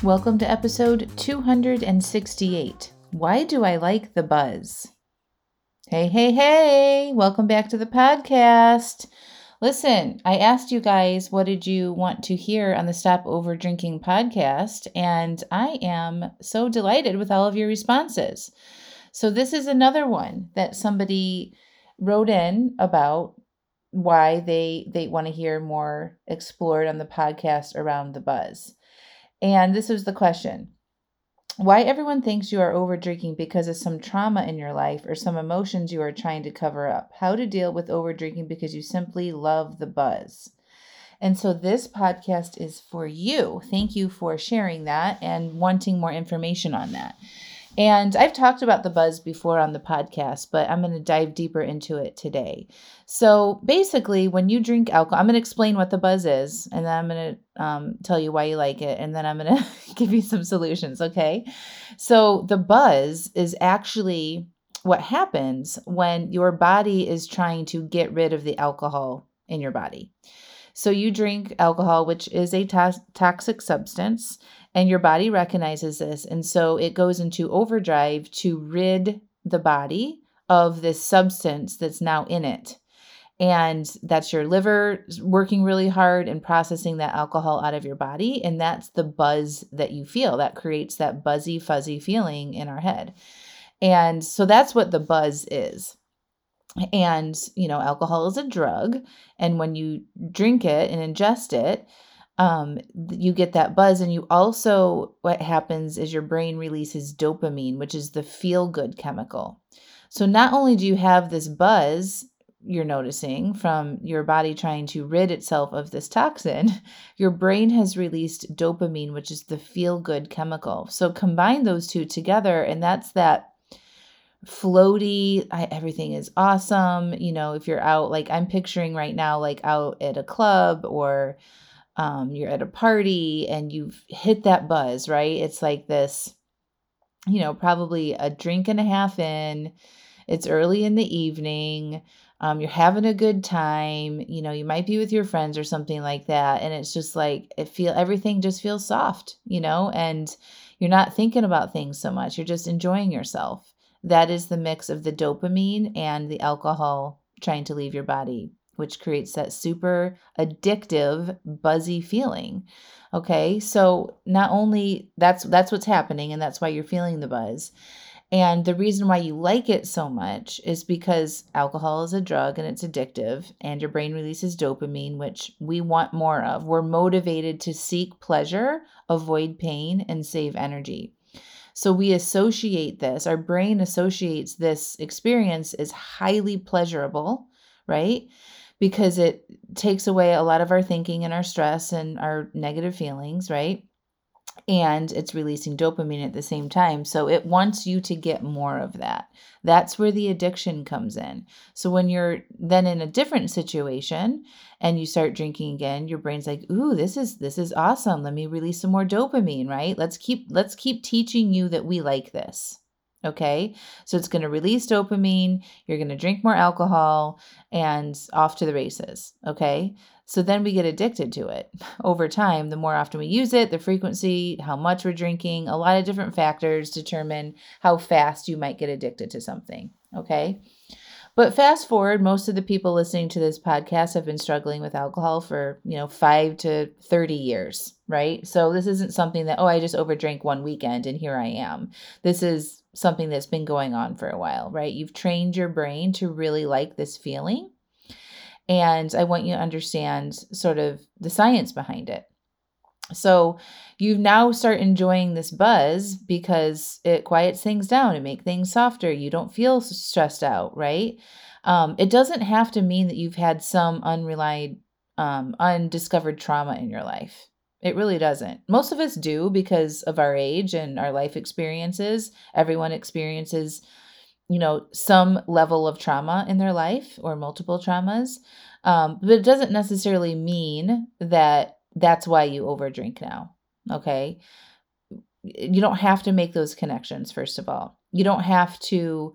Welcome to episode 268. Why do I like the buzz? Hey, hey, hey, welcome back to the podcast. Listen, I asked you guys what did you want to hear on the Stop Over Drinking podcast, and I am so delighted with all of your responses. So, this is another one that somebody wrote in about why they they want to hear more explored on the podcast around the buzz. And this was the question why everyone thinks you are over drinking because of some trauma in your life or some emotions you are trying to cover up. How to deal with over drinking because you simply love the buzz. And so this podcast is for you. Thank you for sharing that and wanting more information on that. And I've talked about the buzz before on the podcast, but I'm going to dive deeper into it today. So basically, when you drink alcohol, I'm going to explain what the buzz is, and then I'm going to um, tell you why you like it, and then I'm going to give you some solutions, okay? So the buzz is actually what happens when your body is trying to get rid of the alcohol in your body. So you drink alcohol, which is a to- toxic substance, and your body recognizes this. And so it goes into overdrive to rid the body of this substance that's now in it. And that's your liver working really hard and processing that alcohol out of your body. And that's the buzz that you feel that creates that buzzy, fuzzy feeling in our head. And so that's what the buzz is. And, you know, alcohol is a drug. And when you drink it and ingest it, um, you get that buzz and you also what happens is your brain releases dopamine which is the feel good chemical. So not only do you have this buzz you're noticing from your body trying to rid itself of this toxin your brain has released dopamine which is the feel good chemical. So combine those two together and that's that floaty I, everything is awesome you know if you're out like i'm picturing right now like out at a club or um, you're at a party and you've hit that buzz, right? It's like this, you know, probably a drink and a half in. It's early in the evening. Um, you're having a good time. You know, you might be with your friends or something like that, and it's just like it feel everything just feels soft, you know, and you're not thinking about things so much. You're just enjoying yourself. That is the mix of the dopamine and the alcohol trying to leave your body which creates that super addictive buzzy feeling okay so not only that's that's what's happening and that's why you're feeling the buzz and the reason why you like it so much is because alcohol is a drug and it's addictive, and your brain releases dopamine, which we want more of. We're motivated to seek pleasure, avoid pain, and save energy. So we associate this, our brain associates this experience as highly pleasurable, right? Because it takes away a lot of our thinking and our stress and our negative feelings, right? And it's releasing dopamine at the same time. So it wants you to get more of that. That's where the addiction comes in. So when you're then in a different situation and you start drinking again, your brain's like, "Ooh, this is this is awesome. Let me release some more dopamine, right? Let's keep let's keep teaching you that we like this." Okay. So it's going to release dopamine. You're going to drink more alcohol and off to the races. Okay. So then we get addicted to it over time. The more often we use it, the frequency, how much we're drinking, a lot of different factors determine how fast you might get addicted to something. Okay. But fast forward, most of the people listening to this podcast have been struggling with alcohol for, you know, five to 30 years, right? So this isn't something that, oh, I just overdrank one weekend and here I am. This is something that's been going on for a while, right? You've trained your brain to really like this feeling. And I want you to understand sort of the science behind it. So you now start enjoying this buzz because it quiets things down and make things softer. You don't feel stressed out, right? Um, it doesn't have to mean that you've had some unrelied um, undiscovered trauma in your life. It really doesn't. Most of us do because of our age and our life experiences. Everyone experiences, you know, some level of trauma in their life or multiple traumas. Um, but it doesn't necessarily mean that that's why you overdrink now. Okay. You don't have to make those connections, first of all. You don't have to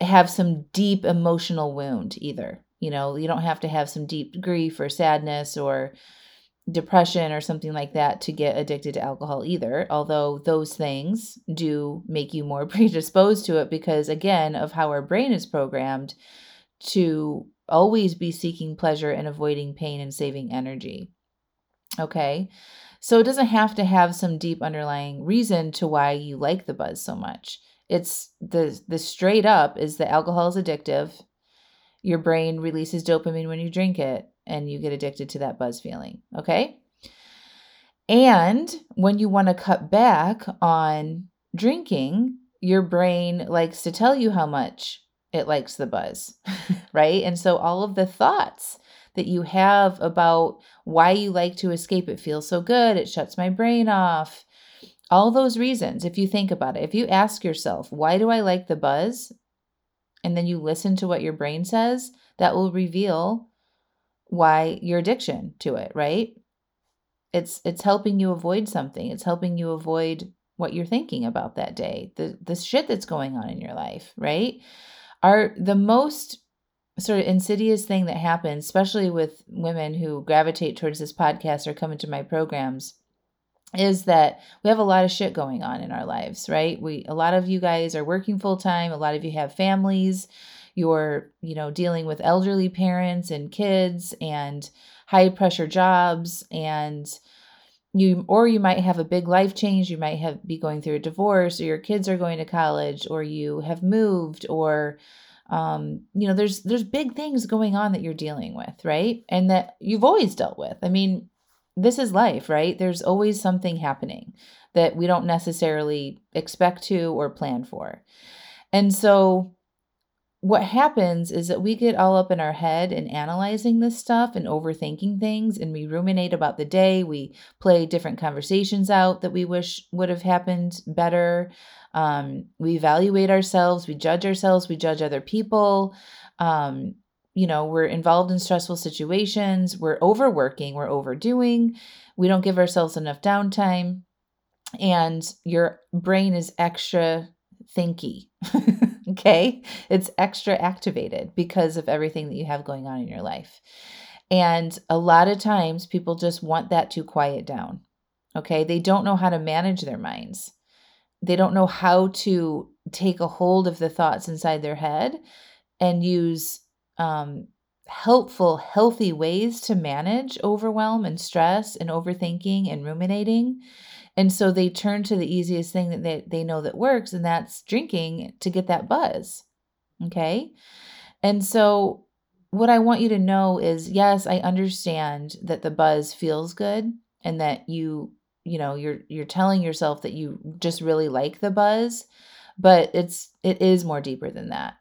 have some deep emotional wound either. You know, you don't have to have some deep grief or sadness or depression or something like that to get addicted to alcohol either, although those things do make you more predisposed to it because, again, of how our brain is programmed to always be seeking pleasure and avoiding pain and saving energy. Okay. So it doesn't have to have some deep underlying reason to why you like the buzz so much. It's the the straight up is that alcohol is addictive. Your brain releases dopamine when you drink it and you get addicted to that buzz feeling. Okay. And when you want to cut back on drinking, your brain likes to tell you how much it likes the buzz, right? And so all of the thoughts that you have about why you like to escape, it feels so good, it shuts my brain off. All those reasons, if you think about it, if you ask yourself, why do I like the buzz? And then you listen to what your brain says, that will reveal why your addiction to it, right? It's it's helping you avoid something. It's helping you avoid what you're thinking about that day, the the shit that's going on in your life, right? Are the most sort of insidious thing that happens, especially with women who gravitate towards this podcast or come into my programs, is that we have a lot of shit going on in our lives, right? We a lot of you guys are working full time, a lot of you have families, you're, you know, dealing with elderly parents and kids and high pressure jobs and you or you might have a big life change you might have be going through a divorce or your kids are going to college or you have moved or um, you know there's there's big things going on that you're dealing with right? And that you've always dealt with. I mean this is life right? There's always something happening that we don't necessarily expect to or plan for. And so what happens is that we get all up in our head and analyzing this stuff and overthinking things and we ruminate about the day. We play different conversations out that we wish would have happened better. Um, we evaluate ourselves. We judge ourselves. We judge other people. Um, you know we're involved in stressful situations. We're overworking. We're overdoing. We don't give ourselves enough downtime. And your brain is extra thinky Okay. It's extra activated because of everything that you have going on in your life. And a lot of times people just want that to quiet down. Okay. They don't know how to manage their minds, they don't know how to take a hold of the thoughts inside their head and use um, helpful, healthy ways to manage overwhelm and stress and overthinking and ruminating. And so they turn to the easiest thing that they, they know that works, and that's drinking to get that buzz. Okay. And so what I want you to know is yes, I understand that the buzz feels good and that you, you know, you're you're telling yourself that you just really like the buzz, but it's it is more deeper than that.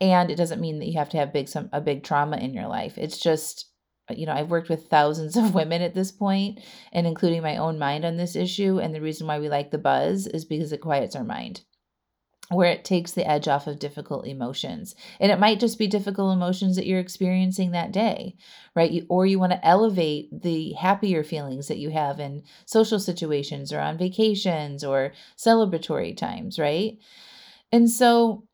And it doesn't mean that you have to have big some a big trauma in your life. It's just you know, I've worked with thousands of women at this point and including my own mind on this issue. And the reason why we like the buzz is because it quiets our mind, where it takes the edge off of difficult emotions. And it might just be difficult emotions that you're experiencing that day, right? You, or you want to elevate the happier feelings that you have in social situations or on vacations or celebratory times, right? And so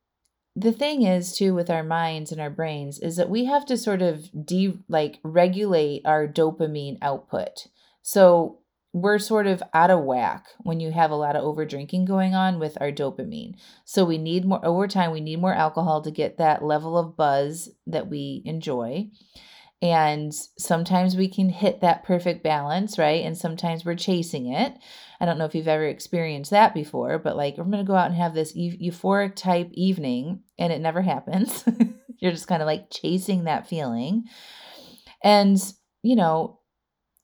the thing is too with our minds and our brains is that we have to sort of de like regulate our dopamine output. So we're sort of out of whack when you have a lot of over drinking going on with our dopamine. So we need more over time we need more alcohol to get that level of buzz that we enjoy and sometimes we can hit that perfect balance right and sometimes we're chasing it I don't know if you've ever experienced that before, but like I'm going to go out and have this euphoric type evening and it never happens. You're just kind of like chasing that feeling. And, you know,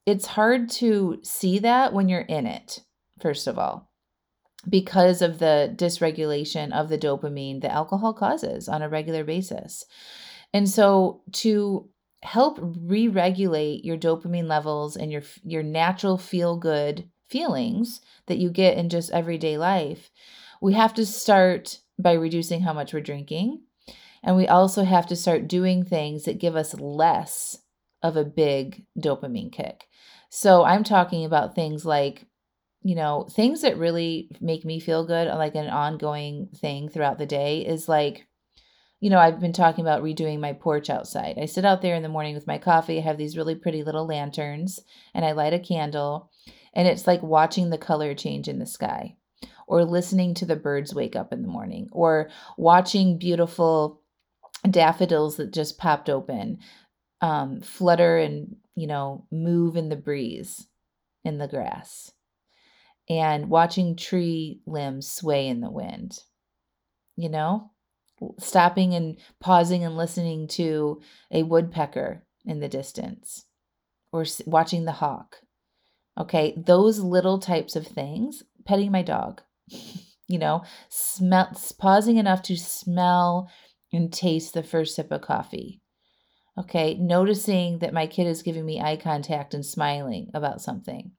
it's hard to see that when you're in it, first of all, because of the dysregulation of the dopamine that alcohol causes on a regular basis. And so to help re-regulate your dopamine levels and your your natural feel good feelings that you get in just everyday life we have to start by reducing how much we're drinking. And we also have to start doing things that give us less of a big dopamine kick. So i'm talking about things like you know things that really make me feel good like an ongoing thing throughout the day is like you know, I've been talking about redoing my porch outside. I sit out there in the morning with my coffee. I have these really pretty little lanterns and I light a candle. And it's like watching the color change in the sky or listening to the birds wake up in the morning or watching beautiful daffodils that just popped open um, flutter and, you know, move in the breeze in the grass and watching tree limbs sway in the wind. You know, stopping and pausing and listening to a woodpecker in the distance or watching the hawk. Okay, those little types of things, petting my dog, you know, smell pausing enough to smell and taste the first sip of coffee. Okay, noticing that my kid is giving me eye contact and smiling about something.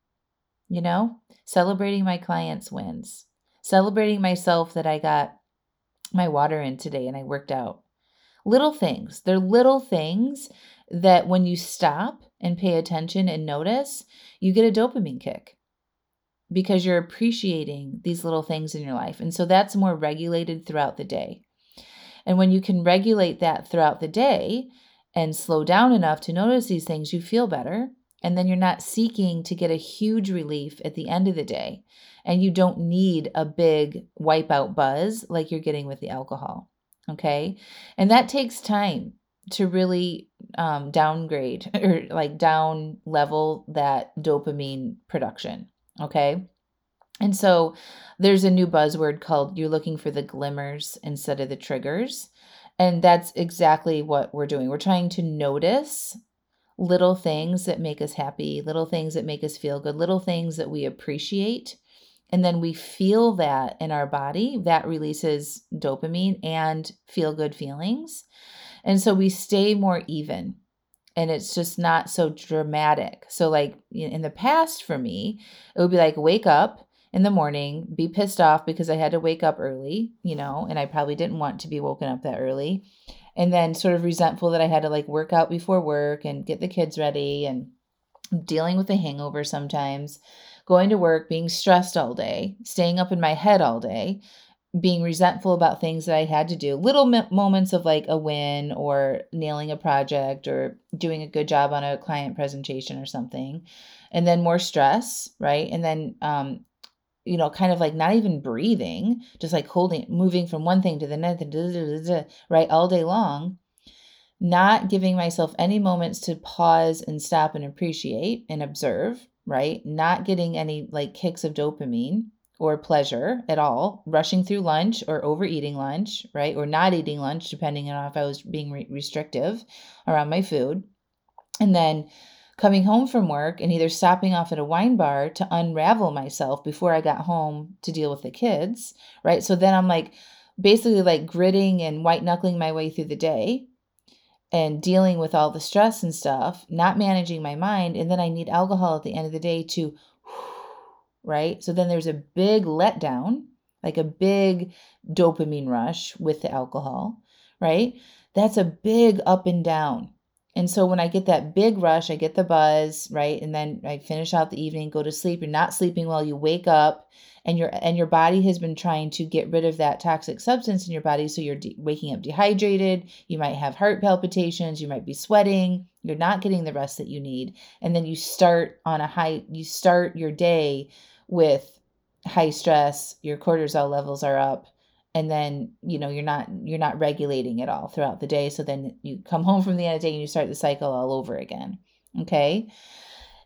You know, celebrating my clients' wins, celebrating myself that I got my water in today and I worked out. Little things. They're little things that when you stop and pay attention and notice, you get a dopamine kick because you're appreciating these little things in your life. And so that's more regulated throughout the day. And when you can regulate that throughout the day and slow down enough to notice these things, you feel better. And then you're not seeking to get a huge relief at the end of the day and you don't need a big wipeout buzz like you're getting with the alcohol. Okay. And that takes time to really um, downgrade or like down level that dopamine production. Okay. And so there's a new buzzword called you're looking for the glimmers instead of the triggers. And that's exactly what we're doing. We're trying to notice little things that make us happy, little things that make us feel good, little things that we appreciate and then we feel that in our body, that releases dopamine and feel good feelings. And so we stay more even and it's just not so dramatic. So, like in the past for me, it would be like wake up in the morning, be pissed off because I had to wake up early, you know, and I probably didn't want to be woken up that early. And then sort of resentful that I had to like work out before work and get the kids ready and dealing with a hangover sometimes going to work, being stressed all day, staying up in my head all day, being resentful about things that I had to do, little moments of like a win or nailing a project or doing a good job on a client presentation or something, and then more stress, right? And then, um, you know, kind of like not even breathing, just like holding, moving from one thing to the next, right, all day long. Not giving myself any moments to pause and stop and appreciate and observe, right? Not getting any like kicks of dopamine or pleasure at all, rushing through lunch or overeating lunch, right? Or not eating lunch, depending on if I was being re- restrictive around my food. And then coming home from work and either stopping off at a wine bar to unravel myself before I got home to deal with the kids, right? So then I'm like basically like gritting and white knuckling my way through the day and dealing with all the stress and stuff, not managing my mind. And then I need alcohol at the end of the day to, right? So then there's a big letdown, like a big dopamine rush with the alcohol, right? That's a big up and down. And so when I get that big rush, I get the buzz, right? And then I finish out the evening, go to sleep. You're not sleeping well, you wake up and your and your body has been trying to get rid of that toxic substance in your body. So you're de- waking up dehydrated. You might have heart palpitations. You might be sweating. You're not getting the rest that you need. And then you start on a high you start your day with high stress. Your cortisol levels are up and then you know you're not you're not regulating it all throughout the day. So then you come home from the end of the day and you start the cycle all over again. Okay?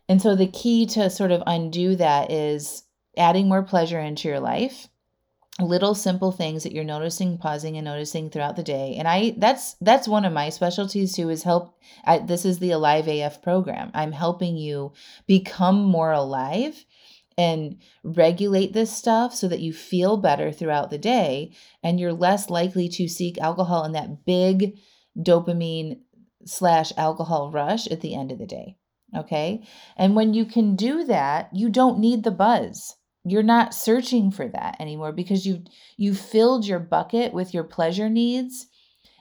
And so the key to sort of undo that is adding more pleasure into your life. Little simple things that you're noticing pausing and noticing throughout the day. And i that's that's one of my specialties too is help I, this is the alive af program. I'm helping you become more alive and regulate this stuff so that you feel better throughout the day and you're less likely to seek alcohol in that big dopamine slash alcohol rush at the end of the day. Okay. And when you can do that, you don't need the buzz. You're not searching for that anymore because you've you filled your bucket with your pleasure needs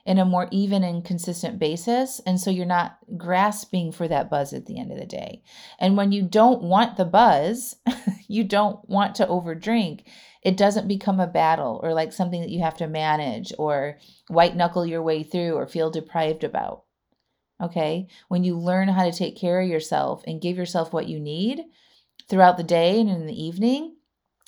in a more even and consistent basis. And so you're not grasping for that buzz at the end of the day. And when you don't want the buzz, you don't want to overdrink, it doesn't become a battle or like something that you have to manage or white knuckle your way through or feel deprived about. Okay. When you learn how to take care of yourself and give yourself what you need throughout the day and in the evening,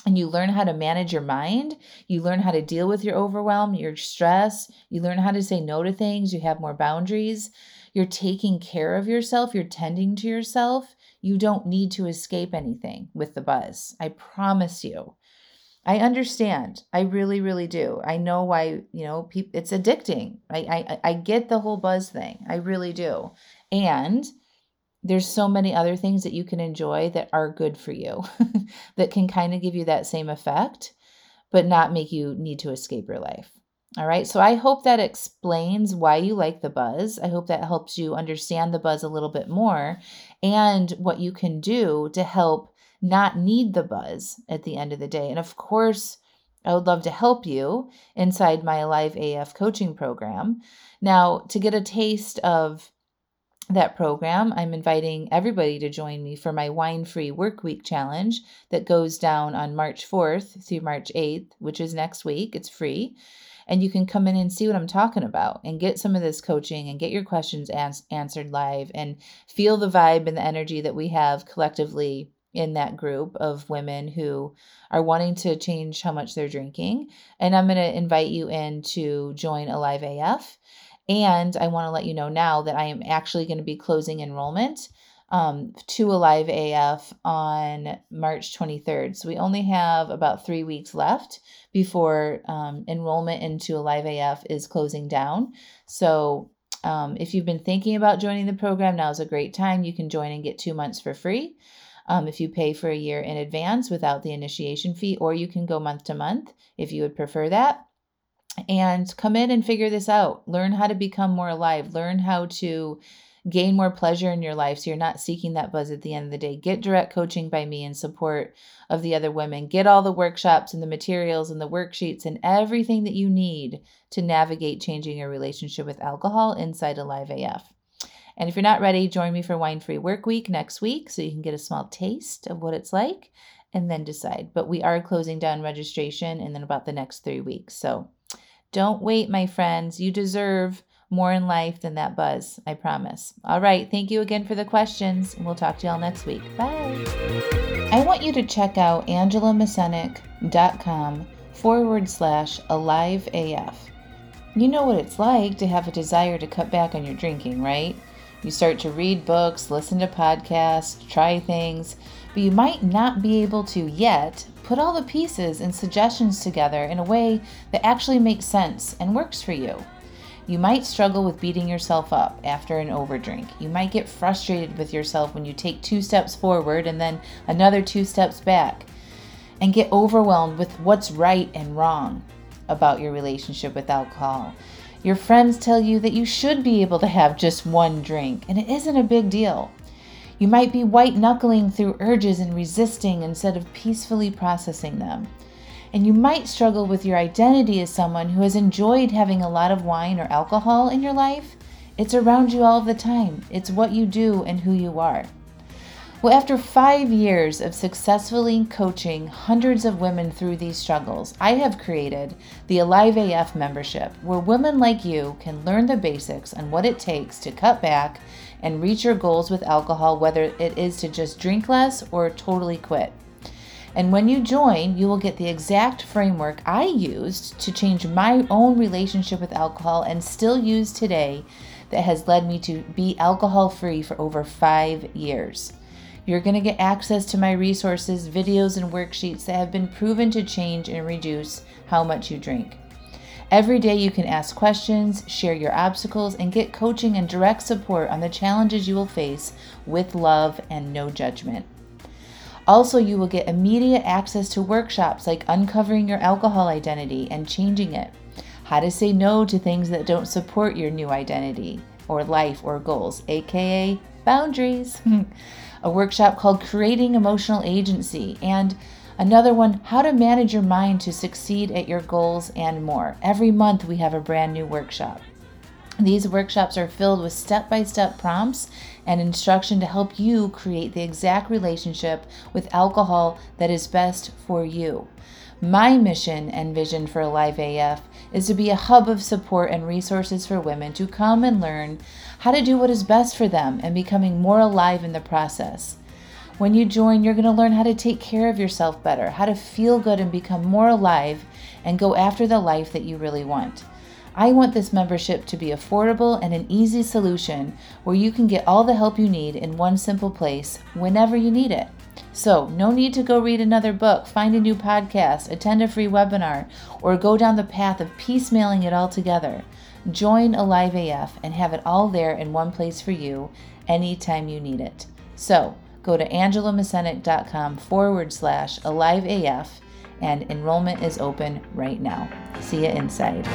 and you learn how to manage your mind. You learn how to deal with your overwhelm, your stress. You learn how to say no to things. You have more boundaries. You're taking care of yourself. You're tending to yourself. You don't need to escape anything with the buzz. I promise you. I understand. I really, really do. I know why, you know, it's addicting. I, I, I get the whole buzz thing. I really do. And there's so many other things that you can enjoy that are good for you that can kind of give you that same effect but not make you need to escape your life. All right so i hope that explains why you like the buzz. I hope that helps you understand the buzz a little bit more and what you can do to help not need the buzz at the end of the day. And of course I would love to help you inside my Alive AF coaching program. Now, to get a taste of that program, I'm inviting everybody to join me for my wine free work week challenge that goes down on March 4th through March 8th, which is next week. It's free. And you can come in and see what I'm talking about and get some of this coaching and get your questions ans- answered live and feel the vibe and the energy that we have collectively in that group of women who are wanting to change how much they're drinking. And I'm going to invite you in to join Alive AF and I want to let you know now that I am actually going to be closing enrollment um, to Alive AF on March 23rd. So we only have about three weeks left before um, enrollment into Alive AF is closing down. So um, if you've been thinking about joining the program, now is a great time. You can join and get two months for free. Um, if you pay for a year in advance without the initiation fee, or you can go month to month if you would prefer that and come in and figure this out. Learn how to become more alive. Learn how to gain more pleasure in your life so you're not seeking that buzz at the end of the day. Get direct coaching by me in support of the other women. Get all the workshops and the materials and the worksheets and everything that you need to navigate changing your relationship with alcohol inside Alive AF. And if you're not ready, join me for Wine Free Work Week next week so you can get a small taste of what it's like and then decide. But we are closing down registration in about the next three weeks. So don't wait, my friends. You deserve more in life than that buzz, I promise. All right, thank you again for the questions, and we'll talk to y'all next week. Bye. I want you to check out angelamascenik.com forward slash alive AF. You know what it's like to have a desire to cut back on your drinking, right? You start to read books, listen to podcasts, try things, but you might not be able to yet put all the pieces and suggestions together in a way that actually makes sense and works for you. You might struggle with beating yourself up after an overdrink. You might get frustrated with yourself when you take two steps forward and then another two steps back, and get overwhelmed with what's right and wrong about your relationship with alcohol. Your friends tell you that you should be able to have just one drink, and it isn't a big deal. You might be white knuckling through urges and resisting instead of peacefully processing them. And you might struggle with your identity as someone who has enjoyed having a lot of wine or alcohol in your life. It's around you all the time, it's what you do and who you are. Well, after five years of successfully coaching hundreds of women through these struggles, I have created the Alive AF membership where women like you can learn the basics on what it takes to cut back and reach your goals with alcohol, whether it is to just drink less or totally quit. And when you join, you will get the exact framework I used to change my own relationship with alcohol and still use today that has led me to be alcohol free for over five years. You're going to get access to my resources, videos, and worksheets that have been proven to change and reduce how much you drink. Every day you can ask questions, share your obstacles, and get coaching and direct support on the challenges you will face with love and no judgment. Also, you will get immediate access to workshops like uncovering your alcohol identity and changing it, how to say no to things that don't support your new identity, or life or goals, aka boundaries. a workshop called Creating Emotional Agency, and another one, How to Manage Your Mind to Succeed at Your Goals, and more. Every month we have a brand new workshop. These workshops are filled with step by step prompts and instruction to help you create the exact relationship with alcohol that is best for you. My mission and vision for Alive AF is to be a hub of support and resources for women to come and learn how to do what is best for them and becoming more alive in the process. When you join, you're going to learn how to take care of yourself better, how to feel good and become more alive and go after the life that you really want. I want this membership to be affordable and an easy solution where you can get all the help you need in one simple place whenever you need it. So, no need to go read another book, find a new podcast, attend a free webinar, or go down the path of piecemealing it all together. Join Alive AF and have it all there in one place for you anytime you need it. So, go to angelamascenik.com forward slash alive AF and enrollment is open right now. See you inside.